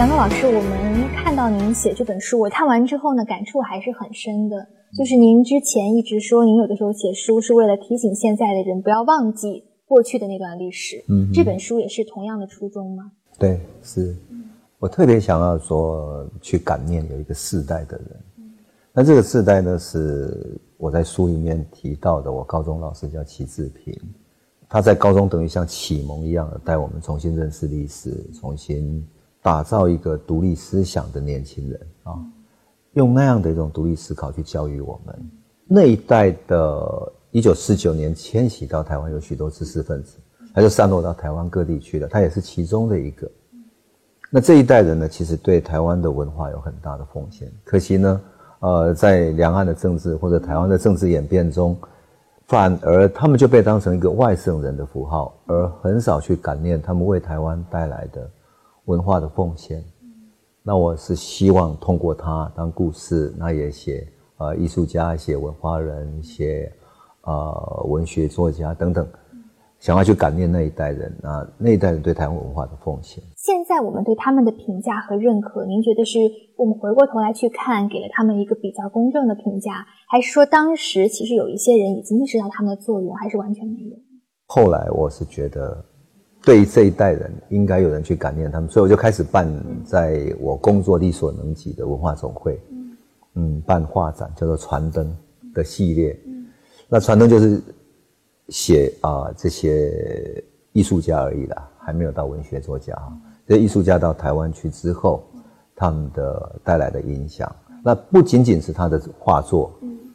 杨乐老师，我们看到您写这本书，我看完之后呢，感触还是很深的。就是您之前一直说，您有的时候写书是为了提醒现在的人不要忘记过去的那段历史。嗯，这本书也是同样的初衷吗？对，是。我特别想要说去感念有一个世代的人。那这个世代呢，是我在书里面提到的。我高中老师叫齐志平，他在高中等于像启蒙一样的带我们重新认识历史，重新打造一个独立思想的年轻人啊。用那样的一种独立思考去教育我们那一代的，一九四九年迁徙到台湾有许多知识分子，他就散落到台湾各地去了，他也是其中的一个。那这一代人呢，其实对台湾的文化有很大的奉献。可惜呢，呃，在两岸的政治或者台湾的政治演变中，反而他们就被当成一个外省人的符号，而很少去感念他们为台湾带来的文化的奉献。那我是希望通过他当故事，那也写呃艺术家、写文化人、写呃文学作家等等，想要去感念那一代人啊，那一代人对台湾文化的奉献。现在我们对他们的评价和认可，您觉得是我们回过头来去看，给了他们一个比较公正的评价，还是说当时其实有一些人已经意识到他们的作用，还是完全没有？后来我是觉得。对于这一代人，应该有人去感念他们，所以我就开始办在我工作力所能及的文化总会，嗯，办画展叫做“传灯”的系列。那传灯就是写啊这些艺术家而已啦，还没有到文学作家。这艺术家到台湾去之后，他们的带来的影响，那不仅仅是他的画作，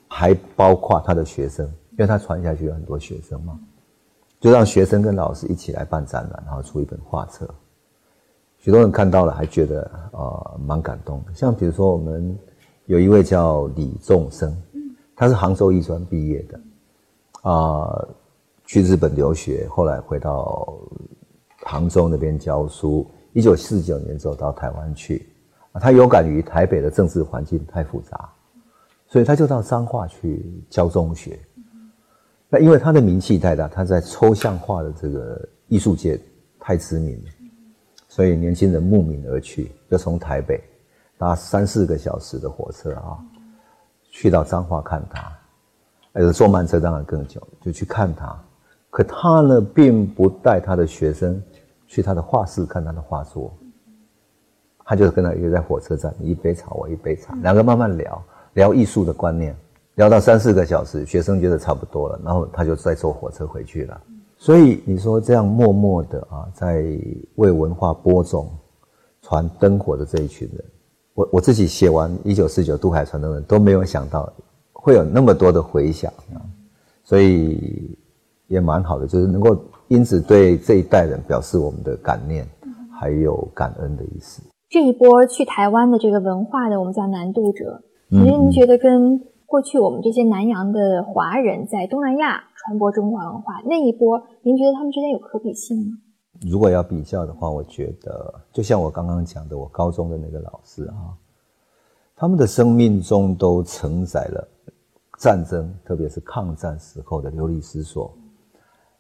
还包括他的学生，因为他传下去有很多学生嘛。就让学生跟老师一起来办展览，然后出一本画册，许多人看到了还觉得呃蛮感动的。像比如说我们有一位叫李仲生，他是杭州艺专毕业的，啊，去日本留学，后来回到杭州那边教书。一九四九年之后到台湾去，他有感于台北的政治环境太复杂，所以他就到彰化去教中学。那因为他的名气太大，他在抽象画的这个艺术界太知名了，所以年轻人慕名而去，就从台北搭三四个小时的火车啊，去到彰化看他，有坐慢车当然更久，就去看他。可他呢，并不带他的学生去他的画室看他的画作，他就跟他约在火车站，一杯茶我一杯茶，两个慢慢聊聊艺术的观念。聊到三四个小时，学生觉得差不多了，然后他就再坐火车回去了。所以你说这样默默的啊，在为文化播种、传灯火的这一群人，我我自己写完《一九四九渡海传灯人》，都没有想到会有那么多的回响啊，所以也蛮好的，就是能够因此对这一代人表示我们的感念，还有感恩的意思。这一波去台湾的这个文化的，我们叫南渡者，其实您觉得跟？过去我们这些南洋的华人在东南亚传播中华文化那一波，您觉得他们之间有可比性吗？如果要比较的话，我觉得就像我刚刚讲的，我高中的那个老师啊，他们的生命中都承载了战争，特别是抗战时候的流离失所、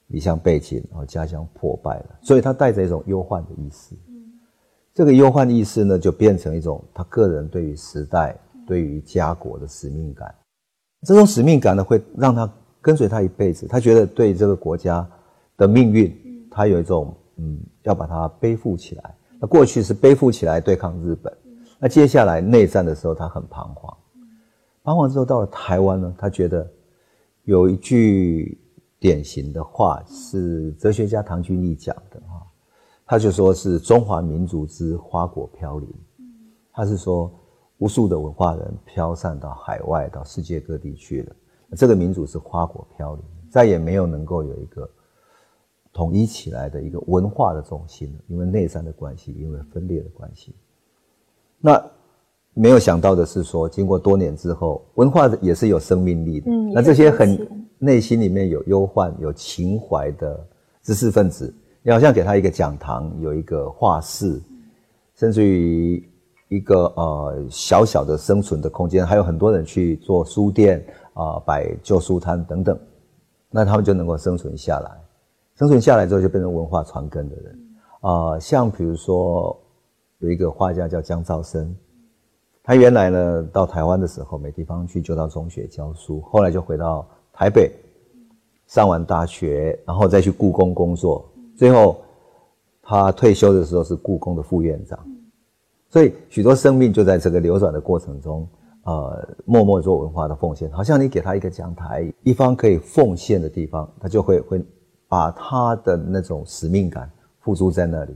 离乡背景，然后家乡破败了，所以他带着一种忧患的意识。这个忧患意识呢，就变成一种他个人对于时代。对于家国的使命感，这种使命感呢，会让他跟随他一辈子。他觉得对这个国家的命运，他有一种嗯，要把它背负起来。那过去是背负起来对抗日本，那接下来内战的时候，他很彷徨。彷徨之后到了台湾呢，他觉得有一句典型的话是哲学家唐君毅讲的哈，他就说是中华民族之花果飘零，他是说。无数的文化人飘散到海外，到世界各地去了。这个民族是花果飘零，再也没有能够有一个统一起来的一个文化的中心了。因为内战的关系，因为分裂的关系。那没有想到的是，说经过多年之后，文化也是有生命力的。嗯，那这些很内心里面有忧患、有情怀的知识分子，你好像给他一个讲堂，有一个画室，甚至于。一个呃小小的生存的空间，还有很多人去做书店啊，摆旧书摊等等，那他们就能够生存下来。生存下来之后，就变成文化传根的人啊。像比如说有一个画家叫江兆生，他原来呢到台湾的时候没地方去，就到中学教书，后来就回到台北，上完大学，然后再去故宫工作，最后他退休的时候是故宫的副院长，所以许多生命就在这个流转的过程中。呃，默默做文化的奉献，好像你给他一个讲台，一方可以奉献的地方，他就会会把他的那种使命感付诸在那里，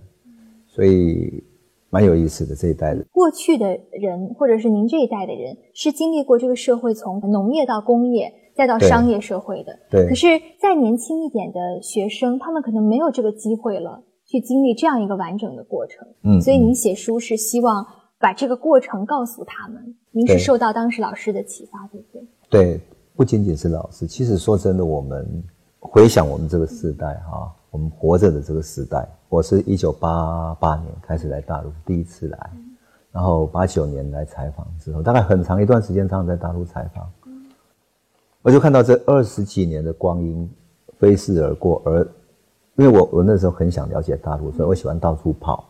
所以蛮有意思的这一代人。过去的人，或者是您这一代的人，是经历过这个社会从农业到工业再到商业社会的。对。可是再年轻一点的学生，他们可能没有这个机会了，去经历这样一个完整的过程。嗯。所以您写书是希望。把这个过程告诉他们。您是受到当时老师的启发，对不对？对，不仅仅是老师。其实说真的，我们回想我们这个时代哈，我们活着的这个时代，我是一九八八年开始来大陆，第一次来，然后八九年来采访之后，大概很长一段时间常常在大陆采访，我就看到这二十几年的光阴飞逝而过，而因为我我那时候很想了解大陆，所以我喜欢到处跑。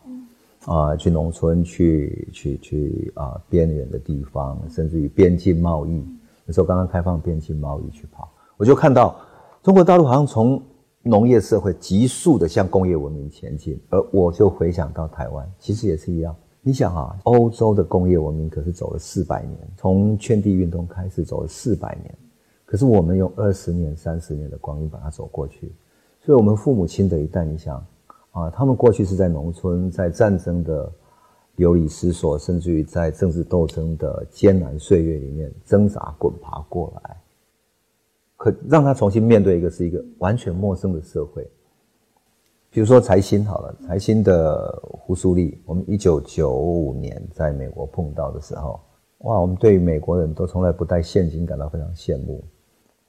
啊，去农村，去去去啊，边远的地方，甚至于边境贸易。那时候刚刚开放边境贸易去跑，我就看到中国大陆好像从农业社会急速的向工业文明前进，而我就回想到台湾，其实也是一样。你想啊，欧洲的工业文明可是走了四百年，从圈地运动开始走了四百年，可是我们用二十年、三十年的光阴把它走过去，所以我们父母亲的一代，你想。啊，他们过去是在农村，在战争的流离失所，甚至于在政治斗争的艰难岁月里面挣扎滚爬过来。可让他重新面对一个是一个完全陌生的社会。比如说财新好了，财新的胡苏丽，我们一九九五年在美国碰到的时候，哇，我们对于美国人都从来不带现金感到非常羡慕。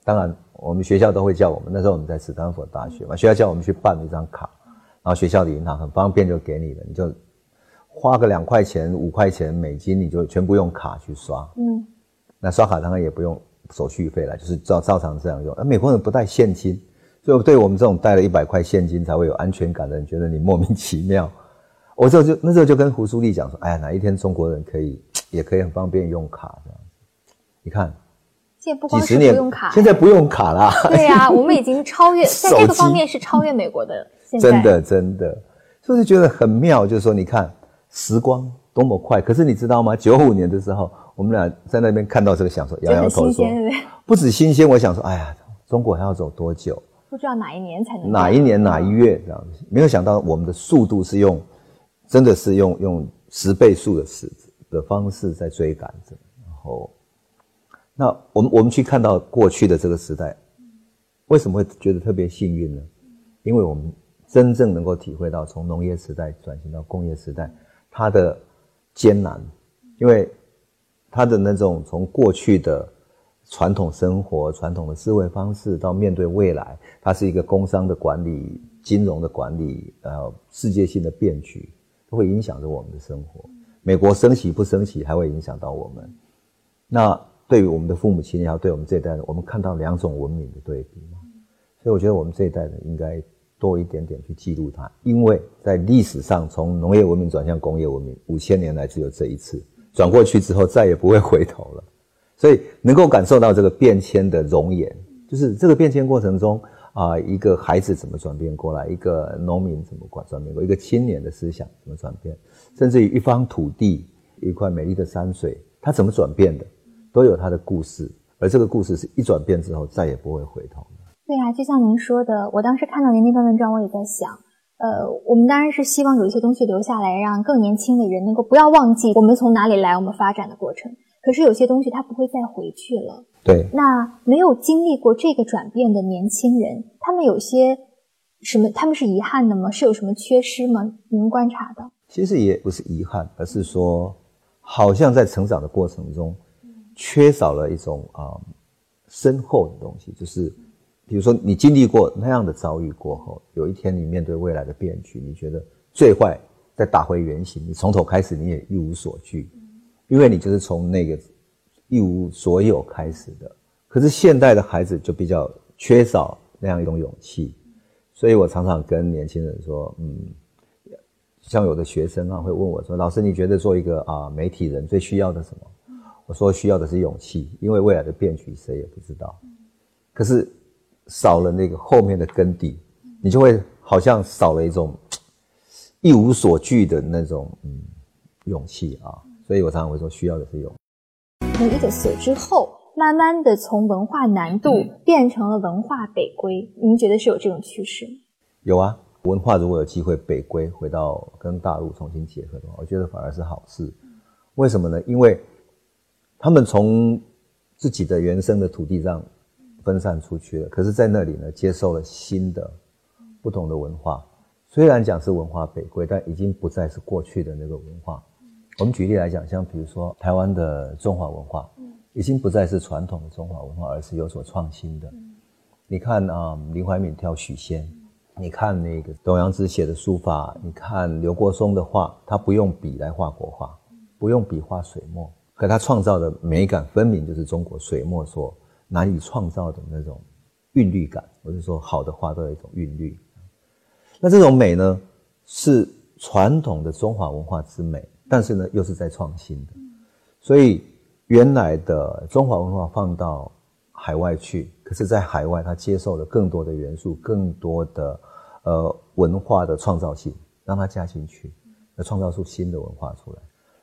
当然，我们学校都会叫我们，那时候我们在斯坦福大学嘛，学校叫我们去办了一张卡。然后学校的银行很方便，就给你了，你就花个两块钱、五块钱美金，你就全部用卡去刷。嗯，那刷卡当然也不用手续费了，就是照照常这样用。而美国人不带现金，所以对我们这种带了一百块现金才会有安全感的人，觉得你莫名其妙。我这就那时候就跟胡苏丽讲说：“哎呀，哪一天中国人可以也可以很方便用卡这样子？你看，现在不光是不用卡，现在不用卡啦。对呀，我们已经超越 在这个方面是超越美国的。”真的，真的，就是觉得很妙。就是说，你看时光多么快。可是你知道吗？九五年的时候，我们俩在那边看到这个，想说摇摇头说，不止新鲜。我想说，哎呀，中国还要走多久？不知道哪一年才能哪一年哪一月这样子。没有想到我们的速度是用，真的是用用十倍速的时的方式在追赶着。然后，那我们我们去看到过去的这个时代，为什么会觉得特别幸运呢？因为我们。真正能够体会到从农业时代转型到工业时代，它的艰难，因为它的那种从过去的传统生活、传统的思维方式，到面对未来，它是一个工商的管理、金融的管理，呃，世界性的变局，都会影响着我们的生活。美国升息不升息，还会影响到我们。那对于我们的父母亲，也要对我们这一代人，我们看到两种文明的对比嘛。所以我觉得我们这一代人应该。多一点点去记录它，因为在历史上，从农业文明转向工业文明，五千年来只有这一次，转过去之后再也不会回头了。所以能够感受到这个变迁的容颜，就是这个变迁过程中啊，一个孩子怎么转变过来，一个农民怎么转转变过，一个青年的思想怎么转变，甚至于一方土地、一块美丽的山水，它怎么转变的，都有它的故事。而这个故事是一转变之后再也不会回头。对啊，就像您说的，我当时看到您那篇文章，我也在想，呃，我们当然是希望有一些东西留下来，让更年轻的人能够不要忘记我们从哪里来，我们发展的过程。可是有些东西它不会再回去了。对。那没有经历过这个转变的年轻人，他们有些什么？他们是遗憾的吗？是有什么缺失吗？您观察到？其实也不是遗憾，而是说，好像在成长的过程中，缺少了一种啊深厚的东西，就是。比如说，你经历过那样的遭遇过后，有一天你面对未来的变局，你觉得最坏再打回原形，你从头开始，你也一无所惧，因为你就是从那个一无所有开始的。可是现代的孩子就比较缺少那样一种勇气，所以我常常跟年轻人说，嗯，像有的学生啊会问我说：“老师，你觉得做一个啊媒体人最需要的什么？”我说：“需要的是勇气，因为未来的变局谁也不知道。可是少了那个后面的根底，你就会好像少了一种一无所惧的那种嗯勇气啊。所以我常常会说，需要的是勇。从一九四九之后，慢慢的从文化难度变成了文化北归，您觉得是有这种趋势吗？有啊。文化如果有机会北归，回到跟大陆重新结合的话，我觉得反而是好事。为什么呢？因为他们从自己的原生的土地上分散出去了，可是在那里呢，接受了新的不同的文化。虽然讲是文化北归，但已经不再是过去的那个文化。我们举例来讲，像比如说台湾的中华文化，已经不再是传统的中华文化，而是有所创新的。你看啊，林怀民跳许仙。你看那个董阳子写的书法，你看刘国松的画，他不用笔来画国画，不用笔画水墨，可他创造的美感分明就是中国水墨所难以创造的那种韵律感。我是说，好的画都有一种韵律。那这种美呢，是传统的中华文化之美，但是呢，又是在创新的。所以原来的中华文化放到海外去。可是，在海外，他接受了更多的元素，更多的呃文化的创造性，让他加进去，那创造出新的文化出来。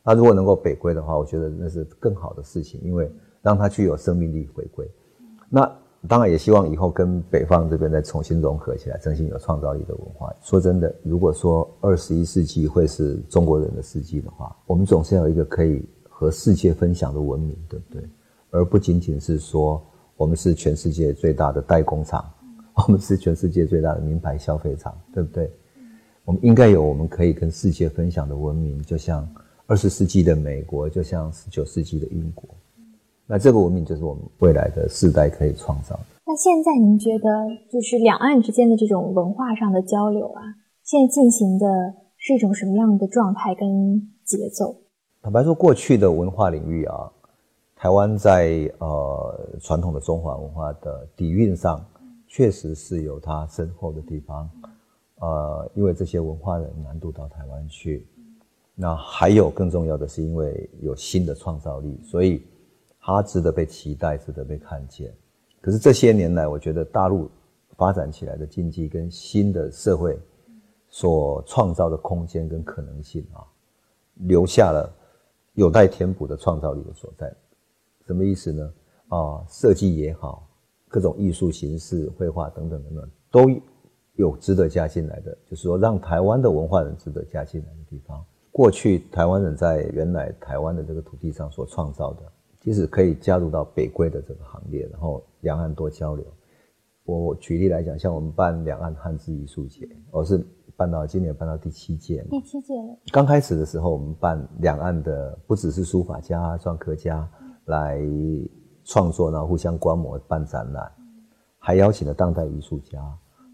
他如果能够北归的话，我觉得那是更好的事情，因为让他具有生命力回归。那当然也希望以后跟北方这边再重新融合起来，真心有创造力的文化。说真的，如果说二十一世纪会是中国人的世纪的话，我们总是要有一个可以和世界分享的文明，对不对？而不仅仅是说。我们是全世界最大的代工厂，我们是全世界最大的名牌消费厂，对不对？我们应该有我们可以跟世界分享的文明，就像二十世纪的美国，就像十九世纪的英国。那这个文明就是我们未来的世代可以创造的。那现在您觉得，就是两岸之间的这种文化上的交流啊，现在进行的是一种什么样的状态跟节奏？坦白说，过去的文化领域啊。台湾在呃传统的中华文化的底蕴上，确实是有它深厚的地方，呃，因为这些文化人难度到台湾去，那还有更重要的是，因为有新的创造力，所以它值得被期待，值得被看见。可是这些年来，我觉得大陆发展起来的经济跟新的社会所创造的空间跟可能性啊，留下了有待填补的创造力的所在。什么意思呢？啊，设计也好，各种艺术形式、绘画等等等等，都有值得加进来的。就是说，让台湾的文化人值得加进来的地方。过去台湾人在原来台湾的这个土地上所创造的，即使可以加入到北归的这个行列，然后两岸多交流。我举例来讲，像我们办两岸汉字艺术节，我是办到今年办到第七届。第七届了。刚开始的时候，我们办两岸的，不只是书法家、篆刻家。来创作然后，互相观摩、办展览，还邀请了当代艺术家，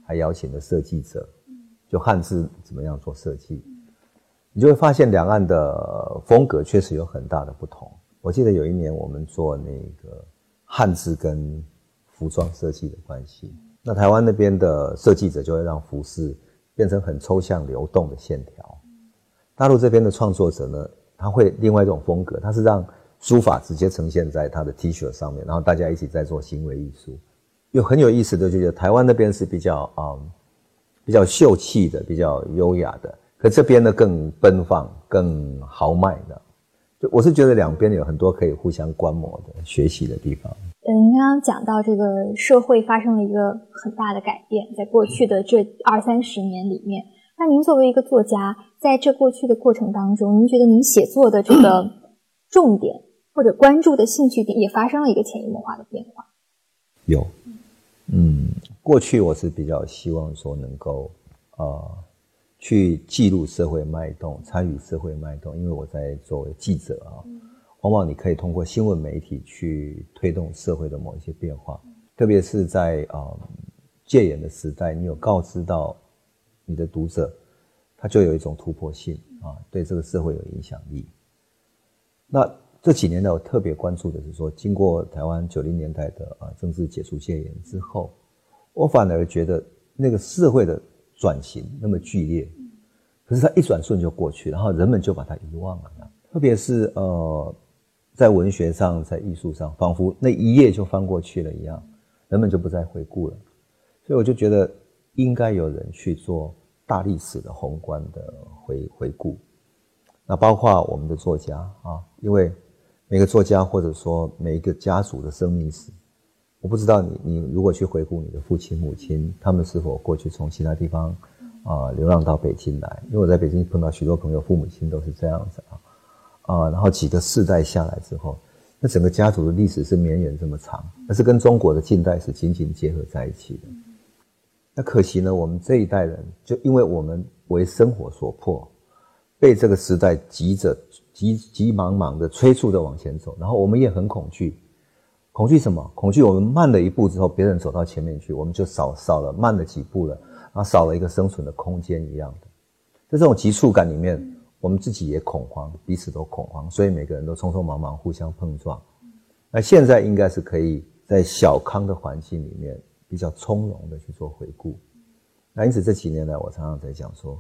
还邀请了设计者，就汉字怎么样做设计，你就会发现两岸的风格确实有很大的不同。我记得有一年我们做那个汉字跟服装设计的关系，那台湾那边的设计者就会让服饰变成很抽象、流动的线条，大陆这边的创作者呢，他会另外一种风格，他是让。书法直接呈现在他的 T 恤上面，然后大家一起在做行为艺术，又很有意思的，就觉得台湾那边是比较啊比较秀气的，比较优雅的，可这边呢更奔放、更豪迈的。就我是觉得两边有很多可以互相观摩的、学习的地方。嗯，您刚刚讲到这个社会发生了一个很大的改变，在过去的这二三十年里面，那您作为一个作家，在这过去的过程当中，您觉得您写作的这个 重点？或者关注的兴趣点也发生了一个潜移默化的变化。有，嗯，过去我是比较希望说能够，呃，去记录社会脉动，参与社会脉动，因为我在作为记者啊，往往你可以通过新闻媒体去推动社会的某一些变化，特别是在啊戒严的时代，你有告知到你的读者，他就有一种突破性啊，对这个社会有影响力。那这几年呢，我特别关注的是说，经过台湾九零年代的啊政治解除戒严之后，我反而觉得那个社会的转型那么剧烈，可是它一转瞬就过去，然后人们就把它遗忘了。特别是呃，在文学上，在艺术上，仿佛那一页就翻过去了一样，人们就不再回顾了。所以我就觉得应该有人去做大历史的宏观的回回顾。那包括我们的作家啊，因为每个作家或者说每一个家族的生命史，我不知道你你如果去回顾你的父亲母亲，他们是否过去从其他地方啊流浪到北京来？因为我在北京碰到许多朋友，父母亲都是这样子啊啊，然后几个世代下来之后，那整个家族的历史是绵延这么长，那是跟中国的近代史紧紧结合在一起的。那可惜呢，我们这一代人就因为我们为生活所迫。被这个时代急着、急急忙忙的催促着往前走，然后我们也很恐惧，恐惧什么？恐惧我们慢了一步之后，别人走到前面去，我们就少少了慢了几步了，然后少了一个生存的空间一样的。在这种急促感里面，我们自己也恐慌，彼此都恐慌，所以每个人都匆匆忙忙互相碰撞。那现在应该是可以在小康的环境里面比较从容的去做回顾。那因此这几年来，我常常在讲说。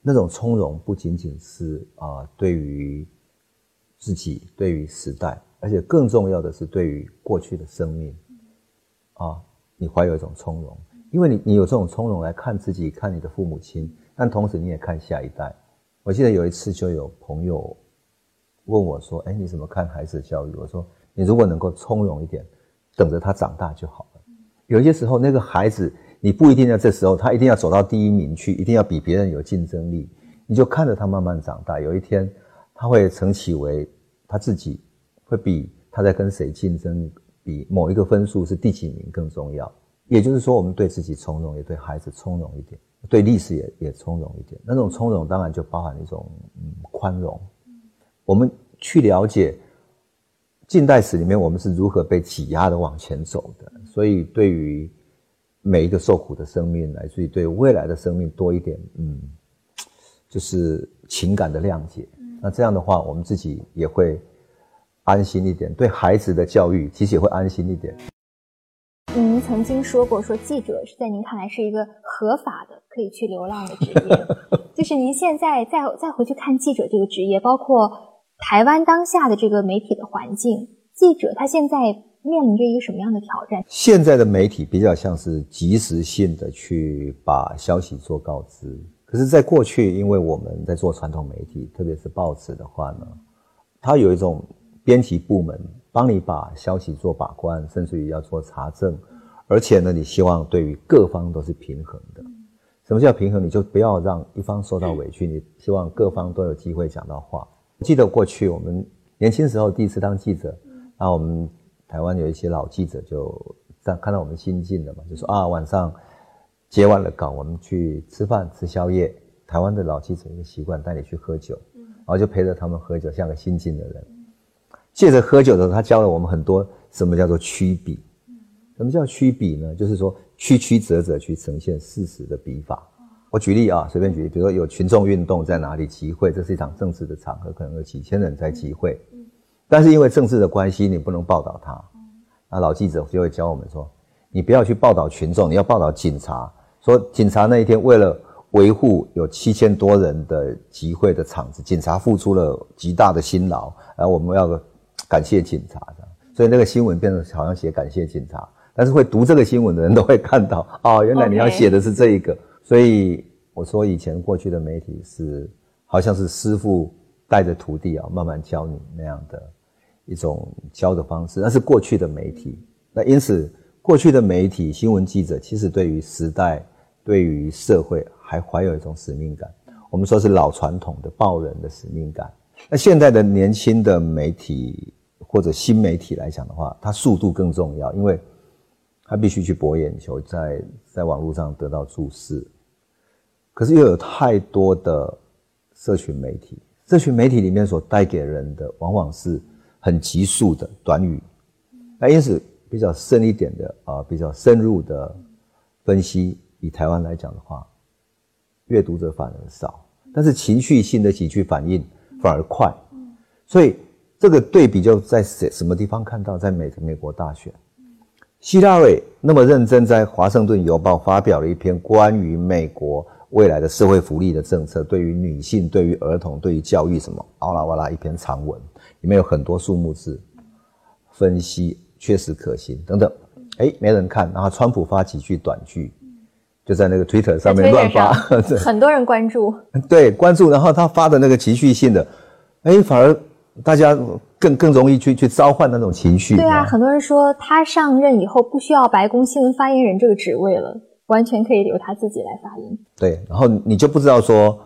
那种从容不仅仅是啊，对于自己，对于时代，而且更重要的是对于过去的生命，啊，你怀有一种从容，因为你你有这种从容来看自己，看你的父母亲，但同时你也看下一代。我记得有一次就有朋友问我说：“哎，你怎么看孩子的教育？”我说：“你如果能够从容一点，等着他长大就好了。有些时候，那个孩子。”你不一定要这时候，他一定要走到第一名去，一定要比别人有竞争力。你就看着他慢慢长大，有一天他会成其为他自己，会比他在跟谁竞争，比某一个分数是第几名更重要。也就是说，我们对自己从容，也对孩子从容一点，对历史也也从容一点。那种从容当然就包含一种嗯宽容。我们去了解近代史里面我们是如何被挤压的往前走的，所以对于。每一个受苦的生命，来自于对未来的生命多一点，嗯，就是情感的谅解。那这样的话，我们自己也会安心一点，对孩子的教育其实也会安心一点。您曾经说过，说记者是在您看来是一个合法的可以去流浪的职业，就是您现在再再回去看记者这个职业，包括台湾当下的这个媒体的环境，记者他现在。面临着一个什么样的挑战？现在的媒体比较像是及时性的去把消息做告知，可是，在过去，因为我们在做传统媒体，特别是报纸的话呢，它有一种编辑部门帮你把消息做把关，甚至于要做查证，而且呢，你希望对于各方都是平衡的。什么叫平衡？你就不要让一方受到委屈，你希望各方都有机会讲到话。记得过去我们年轻时候第一次当记者，那我们。台湾有一些老记者就在看到我们新进的嘛，就说啊晚上接完了稿，我们去吃饭吃宵夜。台湾的老记者一个习惯带你去喝酒，然后就陪着他们喝酒，像个新进的人。借着喝酒的时候，他教了我们很多什么叫做曲笔。什么叫曲笔呢？就是说曲曲折折去呈现事实的笔法。我举例啊，随便举例，比如说有群众运动在哪里集会，这是一场政治的场合，可能有几千人在集会。但是因为政治的关系，你不能报道他。那老记者就会教我们说：你不要去报道群众，你要报道警察。说警察那一天为了维护有七千多人的集会的场子，警察付出了极大的辛劳，然后我们要感谢警察。所以那个新闻变成好像写感谢警察，但是会读这个新闻的人都会看到 哦，原来你要写的是这一个。所以我说以前过去的媒体是好像是师傅带着徒弟啊，慢慢教你那样的。一种教的方式，那是过去的媒体。那因此，过去的媒体新闻记者其实对于时代、对于社会还怀有一种使命感。我们说是老传统的报人的使命感。那现在的年轻的媒体或者新媒体来讲的话，它速度更重要，因为它必须去博眼球，在在网络上得到注视。可是又有太多的社群媒体，社群媒体里面所带给人的往往是。很急速的短语，那因此比较深一点的啊，比较深入的分析，以台湾来讲的话，阅读者反而少，但是情绪性的几句反应反而快，所以这个对比就在什什么地方看到，在美美国大选，希拉蕊那么认真在华盛顿邮报发表了一篇关于美国未来的社会福利的政策，对于女性、对于儿童、对于教育什么，哇啦哇啦一篇长文，里面有很多数目字分析，确实可行等等。哎，没人看，然后川普发几句短句，就在那个 Twitter 上面乱发，很多人关注。对，关注，然后他发的那个情绪性的，哎，反而大家更更容易去去召唤那种情绪。对啊，很多人说他上任以后不需要白宫新闻发言人这个职位了，完全可以由他自己来发言。对，然后你就不知道说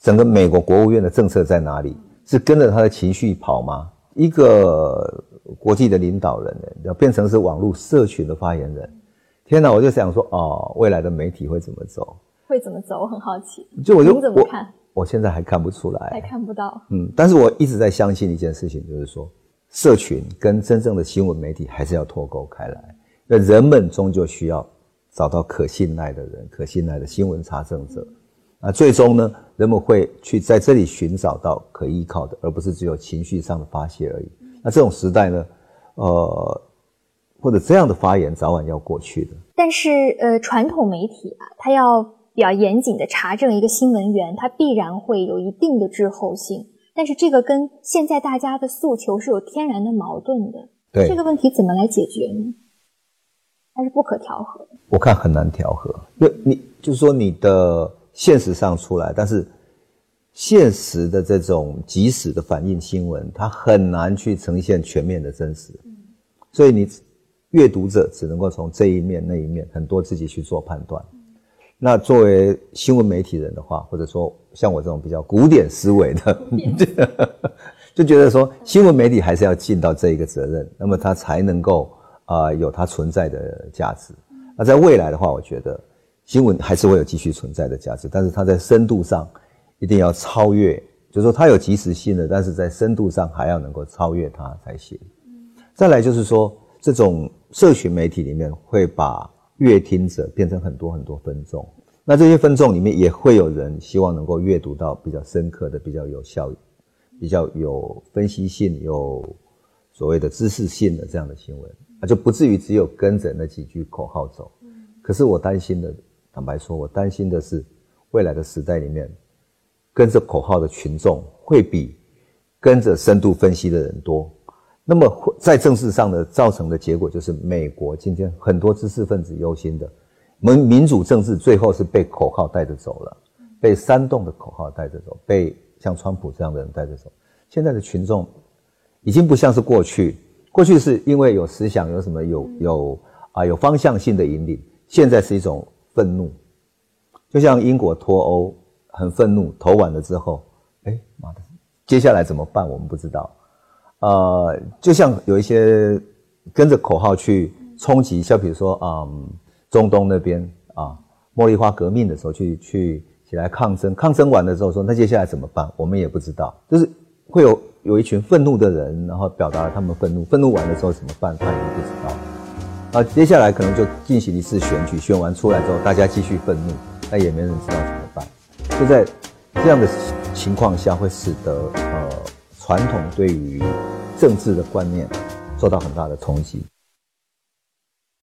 整个美国国务院的政策在哪里，是跟着他的情绪跑吗？一个。国际的领导人，要变成是网络社群的发言人，天哪！我就想说，哦，未来的媒体会怎么走？会怎么走？我很好奇。就我就怎么看？我现在还看不出来，还看不到。嗯，但是我一直在相信一件事情，就是说，社群跟真正的新闻媒体还是要脱钩开来。那人们终究需要找到可信赖的人，可信赖的新闻查证者。那最终呢，人们会去在这里寻找到可依靠的，而不是只有情绪上的发泄而已。那这种时代呢，呃，或者这样的发言早晚要过去的。但是，呃，传统媒体啊，它要比较严谨的查证一个新闻源，它必然会有一定的滞后性。但是，这个跟现在大家的诉求是有天然的矛盾的。对这个问题怎么来解决呢？它是不可调和的。我看很难调和，因为你就是说你的现实上出来，但是。现实的这种即时的反应新闻，它很难去呈现全面的真实，所以你阅读者只能够从这一面那一面很多自己去做判断。那作为新闻媒体人的话，或者说像我这种比较古典思维的，就觉得说新闻媒体还是要尽到这一个责任，那么它才能够啊有它存在的价值。那在未来的话，我觉得新闻还是会有继续存在的价值，但是它在深度上。一定要超越，就是说它有及时性的，但是在深度上还要能够超越它才行。再来就是说，这种社群媒体里面会把阅听者变成很多很多分众，那这些分众里面也会有人希望能够阅读到比较深刻的、比较有效、比较有分析性、有所谓的知识性的这样的新闻，那就不至于只有跟着那几句口号走。可是我担心的，坦白说，我担心的是未来的时代里面。跟着口号的群众会比跟着深度分析的人多，那么在政治上的造成的结果就是，美国今天很多知识分子忧心的，民民主政治最后是被口号带着走了，被煽动的口号带着走，被像川普这样的人带着走。现在的群众已经不像是过去，过去是因为有思想，有什么有有啊有方向性的引领，现在是一种愤怒，就像英国脱欧。很愤怒，投完了之后，哎妈的，接下来怎么办？我们不知道。呃，就像有一些跟着口号去冲击，像比如说啊，中东那边啊，茉莉花革命的时候去去起来抗争，抗争完了之后说，那接下来怎么办？我们也不知道。就是会有有一群愤怒的人，然后表达了他们愤怒，愤怒完了之后怎么办？他也不知道。啊，接下来可能就进行一次选举，选完出来之后，大家继续愤怒，那也没人知道怎么办。就在这样的情况下，会使得呃传统对于政治的观念受到很大的冲击。